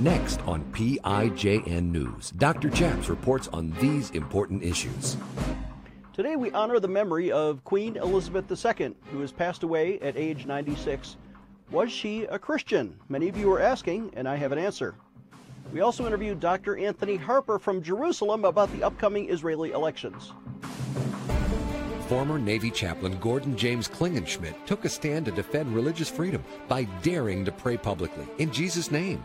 Next on PIJN News, Dr. Chaps reports on these important issues. Today we honor the memory of Queen Elizabeth II, who has passed away at age 96. Was she a Christian? Many of you are asking, and I have an answer. We also interviewed Dr. Anthony Harper from Jerusalem about the upcoming Israeli elections. Former Navy chaplain Gordon James Klingenschmitt took a stand to defend religious freedom by daring to pray publicly in Jesus' name.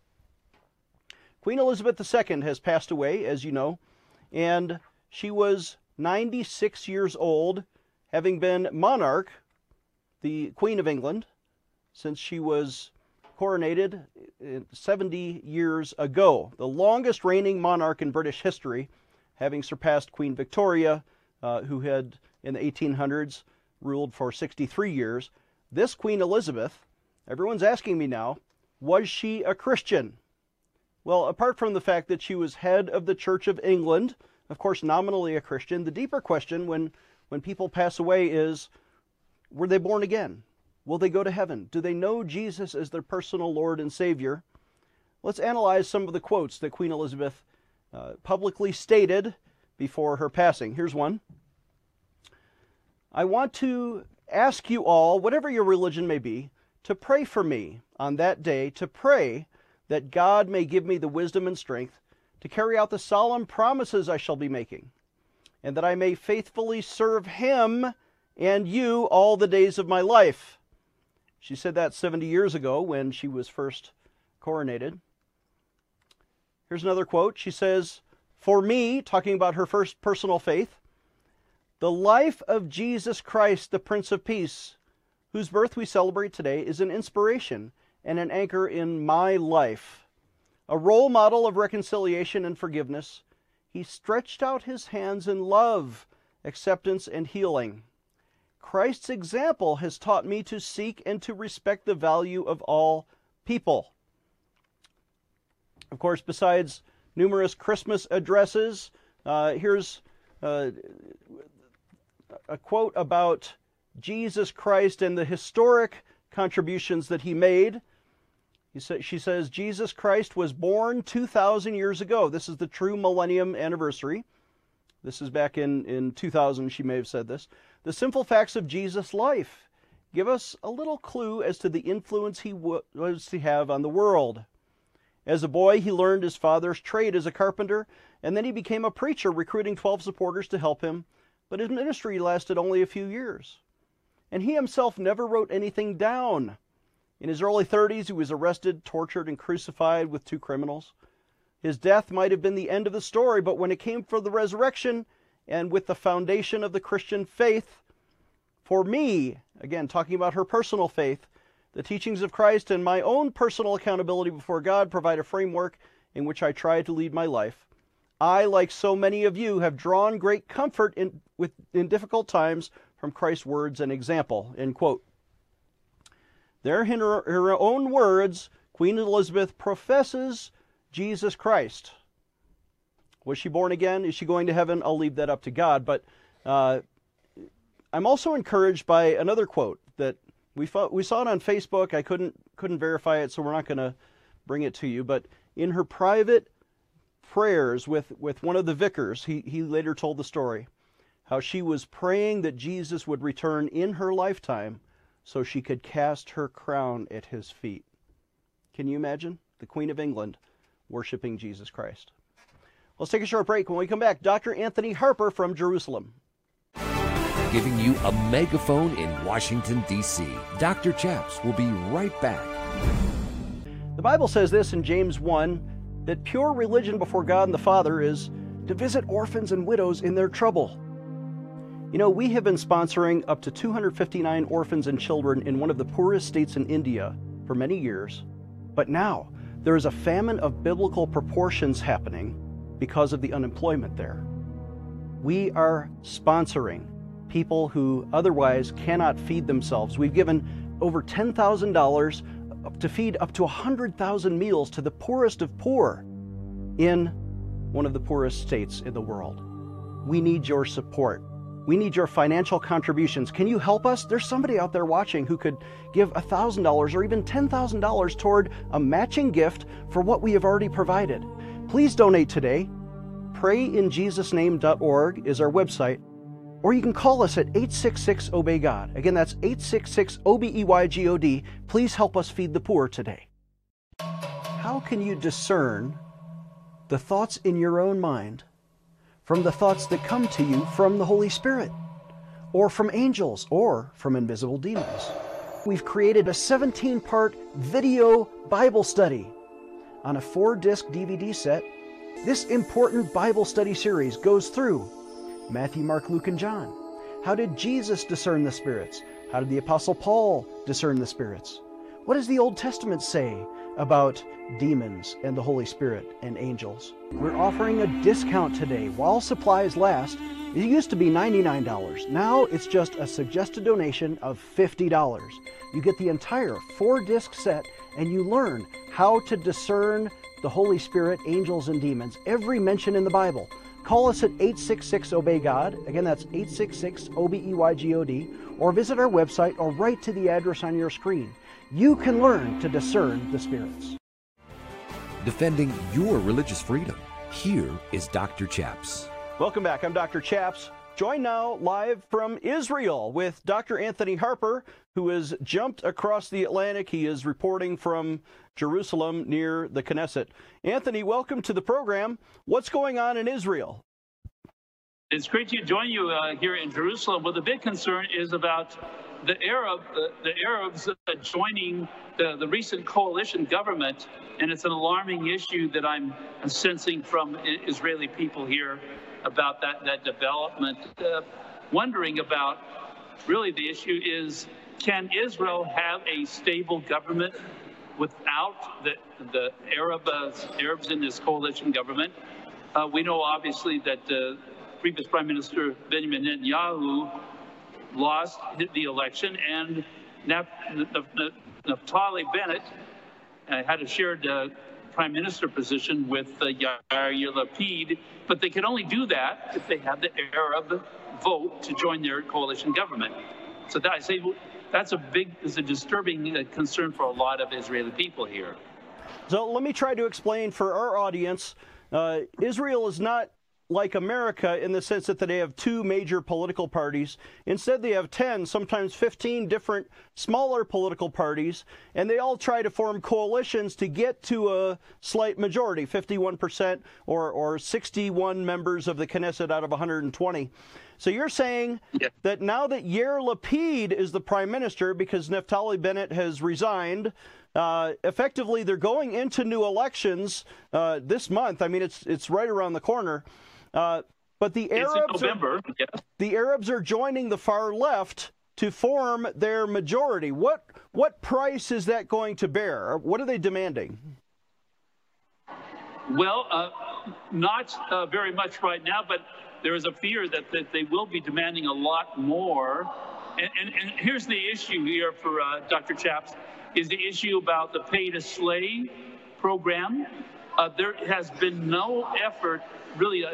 Queen Elizabeth II has passed away, as you know, and she was 96 years old, having been monarch, the Queen of England, since she was coronated 70 years ago, the longest reigning monarch in British history, having surpassed Queen Victoria, uh, who had in the 1800s ruled for 63 years. This Queen Elizabeth, everyone's asking me now, was she a Christian? Well, apart from the fact that she was head of the Church of England, of course, nominally a Christian, the deeper question when, when people pass away is were they born again? Will they go to heaven? Do they know Jesus as their personal Lord and Savior? Let's analyze some of the quotes that Queen Elizabeth uh, publicly stated before her passing. Here's one I want to ask you all, whatever your religion may be, to pray for me on that day, to pray that God may give me the wisdom and strength to carry out the solemn promises I shall be making, and that I may faithfully serve Him and you all the days of my life. She said that 70 years ago when she was first coronated. Here's another quote. She says, For me, talking about her first personal faith, the life of Jesus Christ, the Prince of Peace, whose birth we celebrate today, is an inspiration and an anchor in my life. A role model of reconciliation and forgiveness, he stretched out his hands in love, acceptance, and healing. Christ's example has taught me to seek and to respect the value of all people. Of course, besides numerous Christmas addresses, uh, here's uh, a quote about Jesus Christ and the historic contributions that he made she says Jesus Christ was born 2,000 years ago. This is the true millennium anniversary. This is back in, in 2000, she may have said this. The simple facts of Jesus' life give us a little clue as to the influence he was to have on the world. As a boy, he learned his father's trade as a carpenter, and then he became a preacher, recruiting 12 supporters to help him. But his ministry lasted only a few years. And he himself never wrote anything down. In his early 30s, he was arrested, tortured, and crucified with two criminals. His death might have been the end of the story, but when it came for the resurrection and with the foundation of the Christian faith, for me, again, talking about her personal faith, the teachings of Christ and my own personal accountability before God provide a framework in which I try to lead my life. I, like so many of you, have drawn great comfort in, with, in difficult times from Christ's words and example. End quote. There, in her, her own words, Queen Elizabeth professes Jesus Christ. Was she born again? Is she going to heaven? I'll leave that up to God. But uh, I'm also encouraged by another quote that we, we saw it on Facebook. I couldn't couldn't verify it, so we're not going to bring it to you. But in her private prayers with, with one of the vicars, he, he later told the story how she was praying that Jesus would return in her lifetime so she could cast her crown at his feet. Can you imagine? The Queen of England worshiping Jesus Christ. Let's take a short break. When we come back, Dr. Anthony Harper from Jerusalem. Giving you a megaphone in Washington, D.C. Dr. Chaps will be right back. The Bible says this in James 1 that pure religion before God and the Father is to visit orphans and widows in their trouble you know, we have been sponsoring up to 259 orphans and children in one of the poorest states in India for many years. But now, there is a famine of biblical proportions happening, because of the unemployment there. We are sponsoring people who otherwise cannot feed themselves. We've given over $10,000 to feed up to 100,000 meals to the poorest of poor in one of the poorest states in the world. We need your support. We need your financial contributions. Can you help us? There's somebody out there watching who could give $1,000 or even $10,000 toward a matching gift for what we have already provided. Please donate today. PrayInJesusName.org is our website, or you can call us at 866 Obey God. Again, that's 866 O B E Y G O D. Please help us feed the poor today. How can you discern the thoughts in your own mind from the thoughts that come to you from the Holy Spirit, or from angels, or from invisible demons? We've created a 17 part video Bible study on a four disc DVD set. This important Bible study series goes through Matthew, Mark, Luke, and John. How did Jesus discern the spirits? How did the Apostle Paul discern the spirits? What does the Old Testament say about demons and the Holy Spirit and angels? We're offering a discount today while supplies last. It used to be $99. Now it's just a suggested donation of $50. You get the entire four disc set and you learn how to discern the Holy Spirit, angels, and demons, every mention in the Bible. Call us at 866 Obey God. Again, that's 866 O B E Y G O D. Or visit our website or write to the address on your screen. You can learn to discern the spirits. Defending your religious freedom. Here is Dr. Chaps. Welcome back. I'm Dr. Chaps. Join now live from Israel with Dr. Anthony Harper, who has jumped across the Atlantic. He is reporting from Jerusalem near the Knesset. Anthony, welcome to the program. What's going on in Israel? It's great to join you uh, here in Jerusalem. Well, the big concern is about the Arab, uh, the Arabs joining the, the recent coalition government, and it's an alarming issue that I'm sensing from Israeli people here about that, that development, uh, wondering about really the issue is can Israel have a stable government without the, the Arab, uh, Arabs in this coalition government? Uh, we know obviously that uh, previous Prime Minister Benjamin Netanyahu lost the election and Naftali Bennett uh, had a shared uh, prime minister position with uh, Yair Lapid, but they could only do that if they had the Arab vote to join their coalition government. So that I say that's a big, is a disturbing concern for a lot of Israeli people here. So let me try to explain for our audience. Uh, Israel is not like America in the sense that they have two major political parties. Instead, they have 10, sometimes 15 different smaller political parties, and they all try to form coalitions to get to a slight majority 51% or, or 61 members of the Knesset out of 120. So you're saying yeah. that now that Yair Lapid is the prime minister because Naftali Bennett has resigned, uh, effectively they're going into new elections uh, this month. I mean, it's it's right around the corner. Uh, but the Arabs, are, yeah. the Arabs are joining the far left to form their majority. What what price is that going to bear? What are they demanding? Well, uh, not uh, very much right now, but there is a fear that, that they will be demanding a lot more. And, and, and here's the issue here for uh, Dr. Chaps is the issue about the pay to slay program. Uh, there has been no effort, really, uh,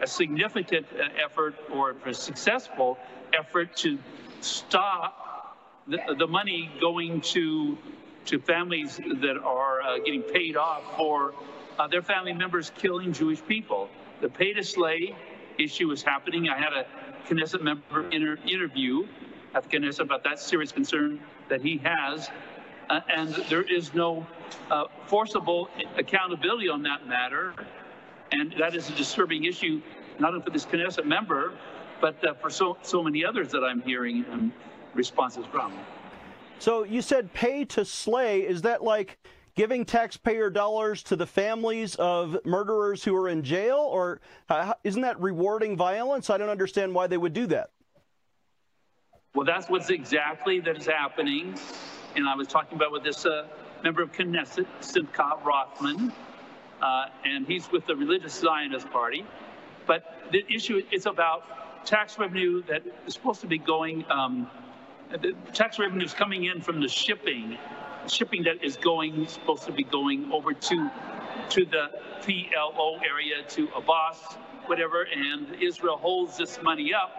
a significant uh, effort or a successful effort to stop the, the money going to to families that are uh, getting paid off for uh, their family members killing Jewish people. The pay to slay issue is happening. I had a Knesset member inter- interview at Knesset about that serious concern that he has. Uh, and there is no uh, forcible accountability on that matter. And that is a disturbing issue, not only for this Knesset member, but uh, for so, so many others that I'm hearing um, responses from. So you said pay to slay. Is that like giving taxpayer dollars to the families of murderers who are in jail? Or uh, isn't that rewarding violence? I don't understand why they would do that. Well, that's what's exactly that is happening. And I was talking about with this uh, member of Knesset, Simcha Rothman, uh, and he's with the Religious Zionist Party. But the issue is about tax revenue that is supposed to be going, um, the tax revenue is coming in from the shipping, shipping that is going, supposed to be going over to, to the PLO area, to Abbas, whatever, and Israel holds this money up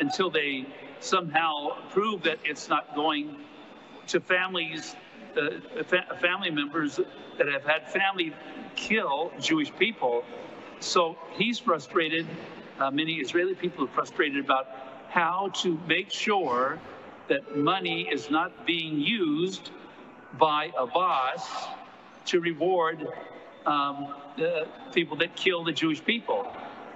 until they somehow prove that it's not going to families, uh, family members that have had family kill Jewish people. So he's frustrated. Uh, many Israeli people are frustrated about how to make sure that money is not being used by Abbas to reward um, the people that kill the Jewish people.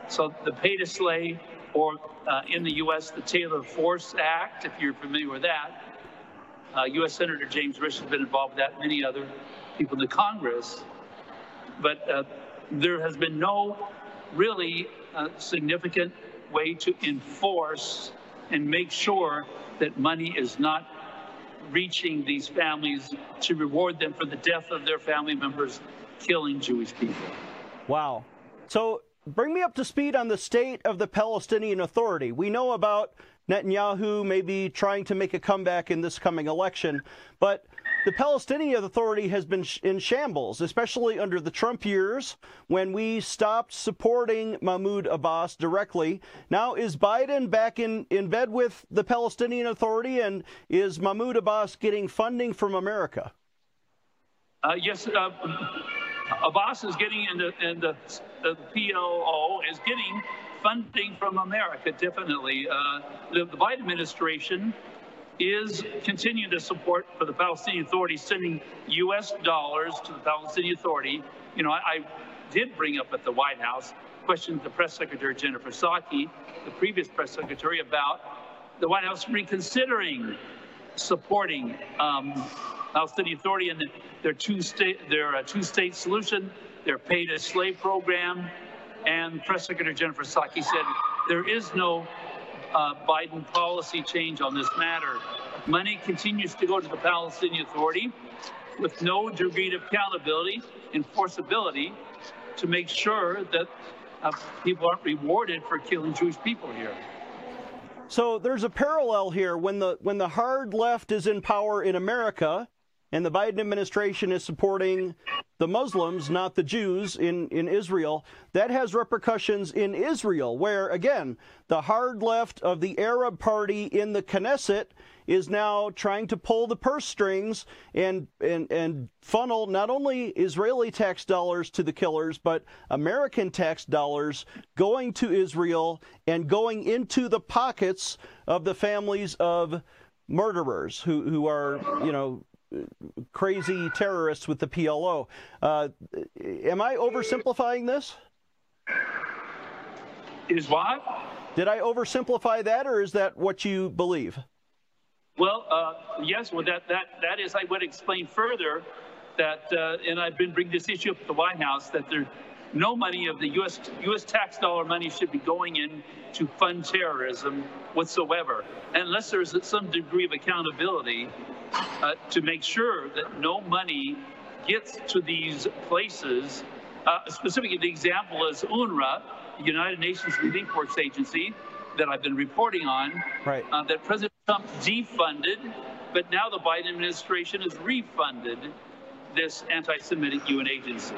So the pay to slay, or uh, in the U.S., the Taylor Force Act, if you're familiar with that. Uh, U.S. Senator James Risch has been involved with that, many other people in the Congress. But uh, there has been no really uh, significant way to enforce and make sure that money is not reaching these families to reward them for the death of their family members killing Jewish people. Wow. So bring me up to speed on the state of the Palestinian Authority. We know about Netanyahu may be trying to make a comeback in this coming election, but the Palestinian Authority has been in shambles, especially under the Trump years when we stopped supporting Mahmoud Abbas directly. Now, is Biden back in, in bed with the Palestinian Authority, and is Mahmoud Abbas getting funding from America? Uh, yes, uh, Abbas is getting, and the, and the, the PLO is getting funding from America, definitely. Uh, the, the, Biden administration is continuing to support for the Palestinian Authority, sending U.S. dollars to the Palestinian Authority. You know, I, I did bring up at the White House, questioned the press secretary, Jennifer Psaki, the previous press secretary, about the White House reconsidering supporting um, Palestinian Authority and their two-state their uh, two-state solution, their pay-to-slay program, and Press Secretary Jennifer Psaki said there is no uh, Biden policy change on this matter. Money continues to go to the Palestinian Authority with no degree of accountability, enforceability to make sure that uh, people aren't rewarded for killing Jewish people here. So there's a parallel here when the when the hard left is in power in America and the Biden administration is supporting the Muslims, not the Jews in, in Israel, that has repercussions in Israel, where, again, the hard left of the Arab party in the Knesset is now trying to pull the purse strings and, and, and funnel not only Israeli tax dollars to the killers, but American tax dollars going to Israel and going into the pockets of the families of murderers who, who are, you know, crazy terrorists with the PLO. Uh, am I oversimplifying this? Is what? Did I oversimplify that, or is that what you believe? Well, uh, yes. Well, that that that is. I would explain further that, uh, and I've been bringing this issue up at the White House that there, no money of the U.S. U.S. tax dollar money should be going in to fund terrorism whatsoever, unless there's some degree of accountability uh, to make sure that no money gets to these places. Uh, specifically, the example is UNRWA, the United Nations Relief Works Agency, that I've been reporting on, right. uh, that President Trump defunded, but now the Biden administration has refunded this anti Semitic UN agency.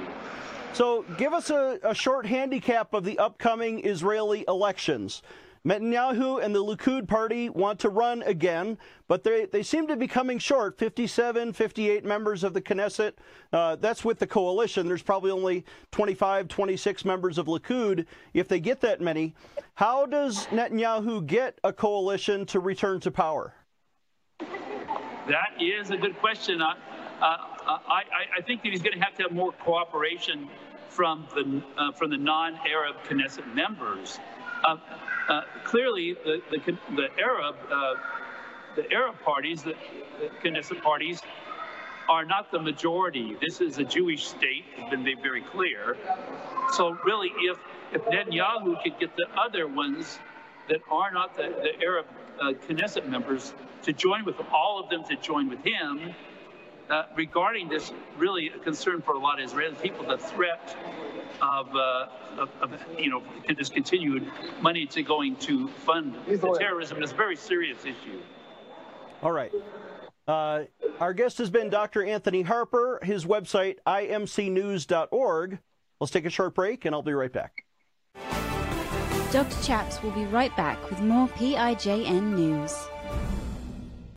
So, give us a, a short handicap of the upcoming Israeli elections. Netanyahu and the Likud party want to run again, but they, they seem to be coming short 57, 58 members of the Knesset. Uh, that's with the coalition. There's probably only 25, 26 members of Likud if they get that many. How does Netanyahu get a coalition to return to power? That is a good question. Uh, uh, I, I, think that he's going to have to have more cooperation from the uh, from the non-Arab Knesset members. Uh, uh, clearly, the, the, the Arab uh, the Arab parties, the, the Knesset parties, are not the majority. This is a Jewish state, has been made very clear. So really, if if Netanyahu could get the other ones that are not the, the Arab uh, Knesset members to join with all of them to join with him, uh, regarding this really a concern for a lot of Israeli people, the threat of, uh, of, of, you know, discontinued money to going to fund terrorism is a very serious issue. All right. Uh, our guest has been Dr. Anthony Harper, his website, imcnews.org. Let's take a short break, and I'll be right back. Dr. Chaps will be right back with more PIJN news.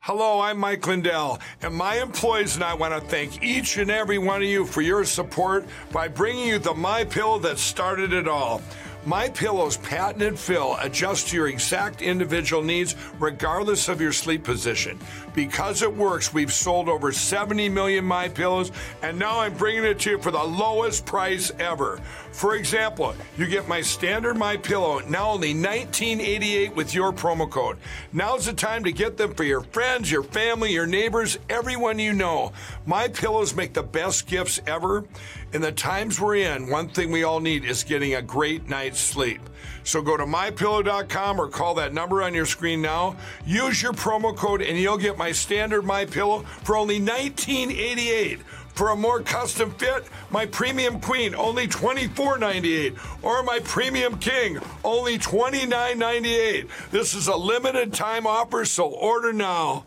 Hello, I'm Mike Lindell, and my employees and I want to thank each and every one of you for your support by bringing you the My Pillow that started it all. My Pillow's patented fill adjusts to your exact individual needs regardless of your sleep position. Because it works, we've sold over 70 million My Pillows and now I'm bringing it to you for the lowest price ever. For example, you get my standard My Pillow now only 1988 with your promo code. Now's the time to get them for your friends, your family, your neighbors, everyone you know. My Pillows make the best gifts ever. In the times we're in, one thing we all need is getting a great night's sleep. So go to mypillow.com or call that number on your screen now. Use your promo code and you'll get my standard My Pillow for only 1988. For a more custom fit, my Premium Queen only $24.98 or my Premium King only $29.98. This is a limited time offer, so order now.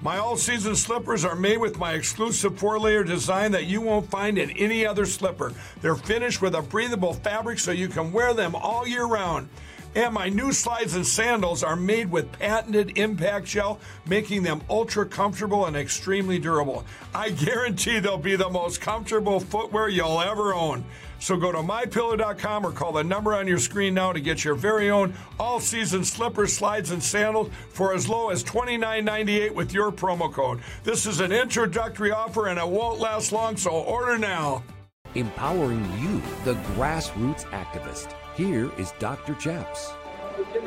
My all season slippers are made with my exclusive four layer design that you won't find in any other slipper. They're finished with a breathable fabric so you can wear them all year round. And my new slides and sandals are made with patented impact shell, making them ultra comfortable and extremely durable. I guarantee they'll be the most comfortable footwear you'll ever own. So go to mypillow.com or call the number on your screen now to get your very own all season slippers, slides, and sandals for as low as $29.98 with your promo code. This is an introductory offer and it won't last long, so order now. Empowering you, the grassroots activist. Here is Dr. Chaps.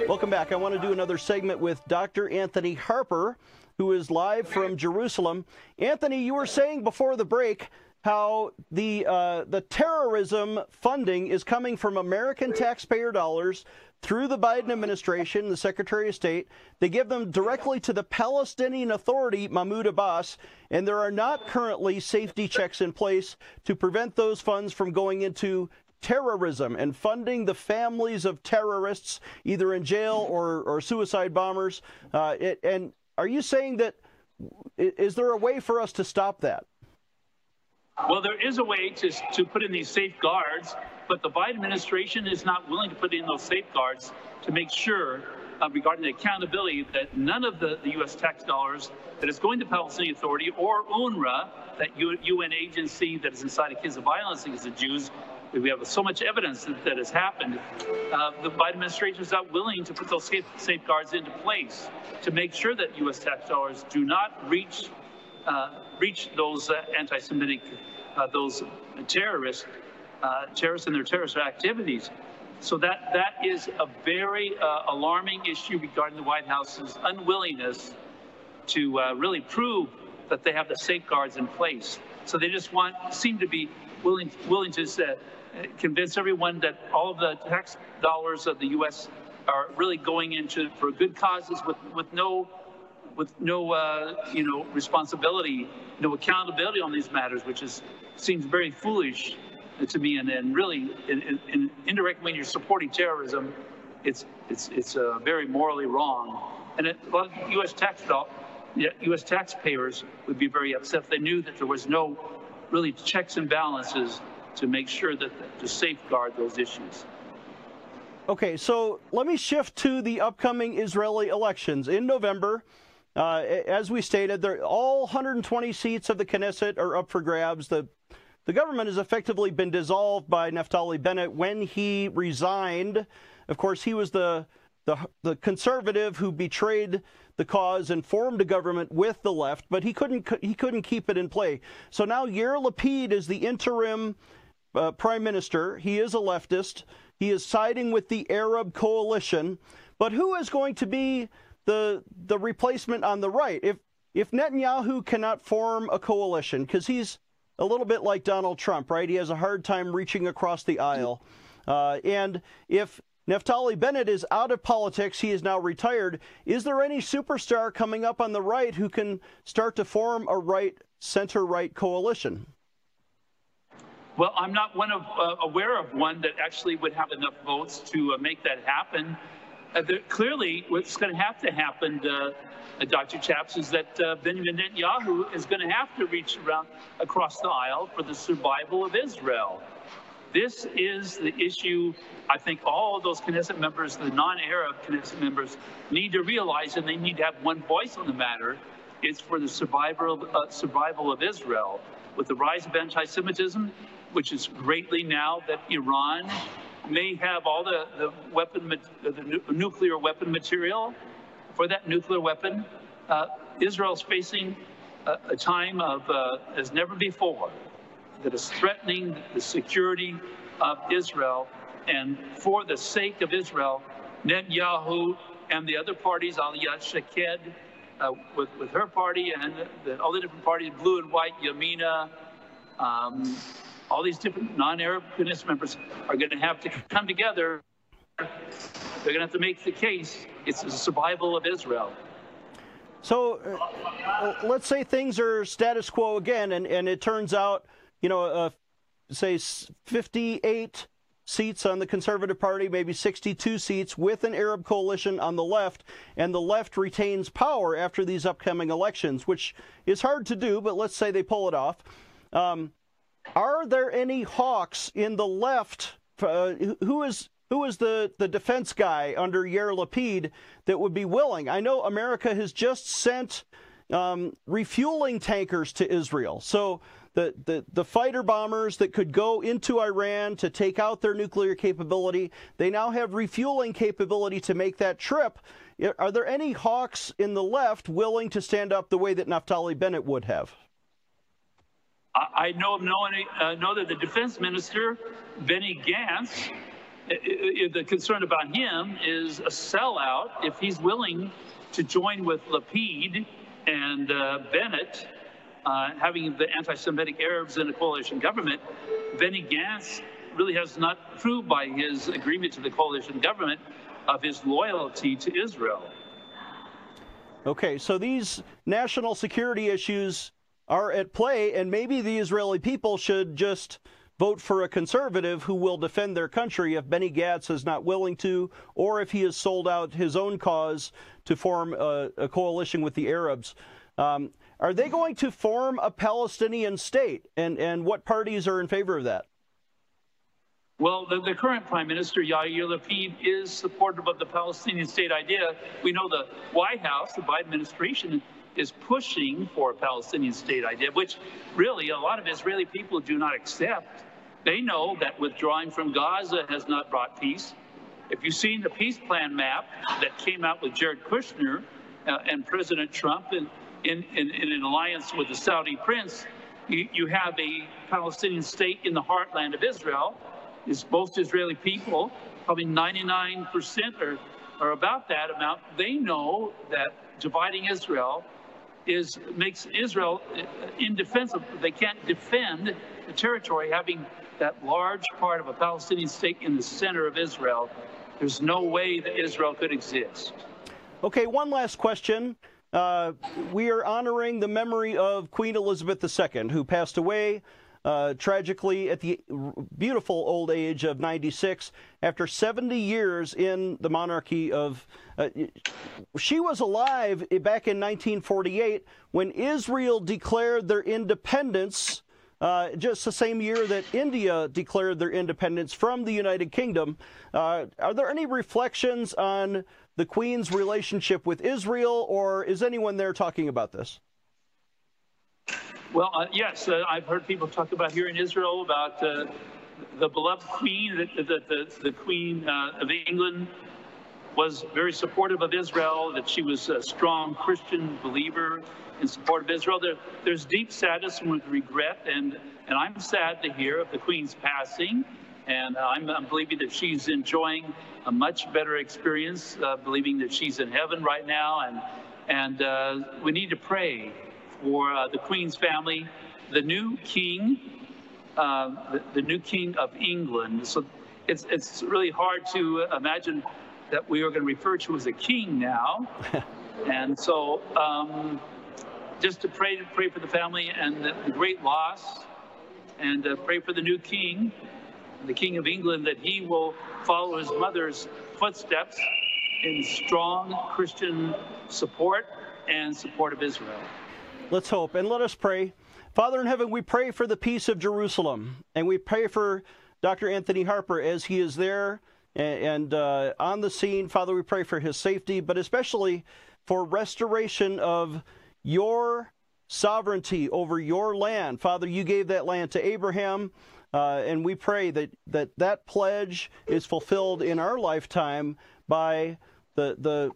Welcome back. I want to do another segment with Dr. Anthony Harper, who is live from Jerusalem. Anthony, you were saying before the break how the uh, the terrorism funding is coming from American taxpayer dollars through the Biden administration, the Secretary of State. They give them directly to the Palestinian Authority, Mahmoud Abbas, and there are not currently safety checks in place to prevent those funds from going into terrorism and funding the families of terrorists, either in jail or, or suicide bombers. Uh, it, and are you saying that is there a way for us to stop that? Well, there is a way to, to put in these safeguards, but the Biden administration is not willing to put in those safeguards to make sure, uh, regarding the accountability, that none of the, the U.S. tax dollars that is going to Palestinian Authority or UNRWA, that UN agency that is inciting kids of violence against the Jews, we have so much evidence that, that has happened. Uh, the Biden administration is not willing to put those safe, safeguards into place to make sure that U.S. tax dollars do not reach uh, reach those uh, anti-Semitic, uh, those terrorists, uh, terrorists and their terrorist activities. So that that is a very uh, alarming issue regarding the White House's unwillingness to really prove that they have the safeguards in place. So they just want seem to be willing willing to convince everyone that all of the tax dollars of the U.S. are really going into for good causes with, with no with no uh, you know responsibility, no accountability on these matters, which is seems very foolish to me. And, and really, in, in, in indirect when you're supporting terrorism, it's it's it's uh, very morally wrong. And it, a lot of U.S. tax U.S. taxpayers would be very upset if they knew that there was no really checks and balances to make sure that to safeguard those issues. Okay, so let me shift to the upcoming Israeli elections in November. Uh, as we stated, all 120 seats of the Knesset are up for grabs. The the government has effectively been dissolved by Naftali Bennett when he resigned. Of course, he was the the, the conservative who betrayed the cause and formed a government with the left, but he couldn't he couldn't keep it in play. So now Yair Lapid is the interim uh, prime minister. He is a leftist. He is siding with the Arab coalition. But who is going to be the the replacement on the right? If if Netanyahu cannot form a coalition, because he's a little bit like Donald Trump, right? He has a hard time reaching across the aisle. Uh, and if Naftali Bennett is out of politics, he is now retired. Is there any superstar coming up on the right who can start to form a right center right coalition? Well, I'm not one of uh, aware of one that actually would have enough votes to uh, make that happen. Uh, clearly, what's going to have to happen, uh, uh, Dr. Chaps, is that uh, Benjamin Netanyahu is going to have to reach around across the aisle for the survival of Israel. This is the issue I think all of those Knesset members, the non-Arab Knesset members, need to realize, and they need to have one voice on the matter. It's for the survival of, survival of Israel. With the rise of anti-Semitism, which is greatly now that Iran may have all the, the weapon, the nuclear weapon material for that nuclear weapon. Uh, Israel's facing a, a time of uh, as never before that is threatening the security of Israel. And for the sake of Israel, Netanyahu and the other parties, Ayelet Shaked, uh, with, with her party and the, all the different parties, blue and white, Yamina, um, all these different non-Arab Knesset members are going to have to come together. They're going to have to make the case it's the survival of Israel. So uh, let's say things are status quo again, and, and it turns out, you know, uh, say 58 seats on the Conservative Party, maybe 62 seats with an Arab coalition on the left, and the left retains power after these upcoming elections, which is hard to do, but let's say they pull it off. Um, are there any hawks in the left? Uh, who is who is the, the defense guy under Yair Lapid that would be willing? I know America has just sent um, refueling tankers to Israel. So the, the, the fighter bombers that could go into Iran to take out their nuclear capability, they now have refueling capability to make that trip. Are there any hawks in the left willing to stand up the way that Naftali Bennett would have? I know, know, uh, know that the defense minister, Benny Gantz, the concern about him is a sellout if he's willing to join with Lapid and uh, Bennett, uh, having the anti-Semitic Arabs in a coalition government. Benny Gantz really has not proved by his agreement to the coalition government of his loyalty to Israel. Okay, so these national security issues are at play, and maybe the Israeli people should just vote for a conservative who will defend their country if Benny Gantz is not willing to, or if he has sold out his own cause to form a, a coalition with the Arabs. Um, are they going to form a Palestinian state? And, and what parties are in favor of that? Well, the, the, current prime minister, Yair Lapid, is supportive of the Palestinian state idea. We know the White House, the Biden administration, is pushing for a Palestinian state idea, which really a lot of Israeli people do not accept. They know that withdrawing from Gaza has not brought peace. If you've seen the peace plan map that came out with Jared Kushner uh, and President Trump in, in, in, in, an alliance with the Saudi prince, you, you have a Palestinian state in the heartland of Israel. It's most Israeli people, probably 99% or, or about that amount, they know that dividing Israel is makes Israel uh, indefensible. They can't defend the territory having that large part of a Palestinian state in the center of Israel, there's no way that Israel could exist. Okay, one last question. Uh, we are honoring the memory of Queen Elizabeth II, who passed away uh, tragically at the beautiful old age of 96 after 70 years in the monarchy of. Uh, she was alive back in 1948 when Israel declared their independence uh, just the same year that India declared their independence from the United Kingdom. Uh, are there any reflections on the Queen's relationship with Israel, or is anyone there talking about this? Well, uh, yes, uh, I've heard people talk about here in Israel about uh, the beloved Queen, the, the, the, the Queen uh, of England. was very supportive of Israel, that she was a strong Christian believer in support of Israel. There, there's deep sadness and regret, and, and I'm sad to hear of the Queen's passing. And I'm, I'm believing that she's enjoying a much better experience, uh, believing that she's in heaven right now. And, and uh, we need to pray for uh, the Queen's family, the new king, uh, the, the new king of England. So it's, it's really hard to imagine that we are going to refer to as a king now. and so um, just to pray, to pray for the family and the, the great loss and uh, pray for the new king, the king of England, that he will follow his mother's footsteps in strong Christian support and support of Israel. Let's hope and let us pray. Father in heaven, we pray for the peace of Jerusalem and we pray for Dr. Anthony Harper as he is there and, and uh, on the scene. Father, we pray for his safety, but especially for restoration of your sovereignty over your land. Father, you gave that land to Abraham. Uh, and we pray that, that that pledge is fulfilled in our lifetime by the, the,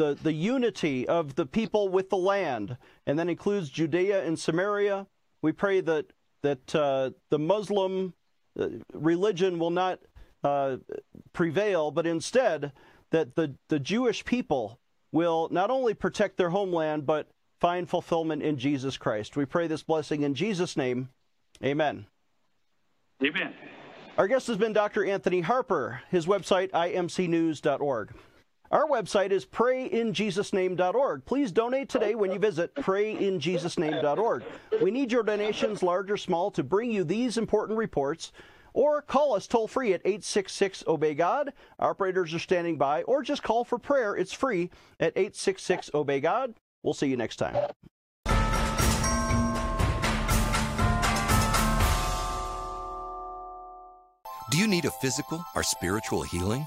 the, the unity of the people with the land, and that includes Judea and Samaria. We pray that, that uh, the Muslim uh, religion will not uh, prevail, but instead that the, the Jewish people will not only protect their homeland, but find fulfillment in Jesus Christ. We pray this blessing in Jesus' name. Amen. Amen. Our guest has been Dr. Anthony Harper. His website, imcnews.org. Our website is prayinjesusname.org. Please donate today when you visit prayinjesusname.org. We need your donations, large or small, to bring you these important reports. Or call us toll free at 866 Obey God. Operators are standing by. Or just call for prayer. It's free at 866 Obey God. We'll see you next time. Do you need a physical or spiritual healing?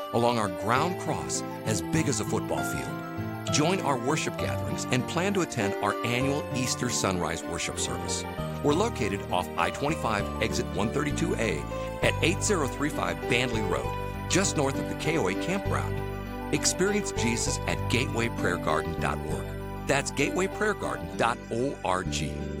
along our ground cross as big as a football field. Join our worship gatherings and plan to attend our annual Easter Sunrise Worship Service. We're located off I 25 exit 132A at 8035 Bandley Road, just north of the KOA campground. Experience Jesus at gatewayprayergarden.org. That's gatewayprayergarden.org.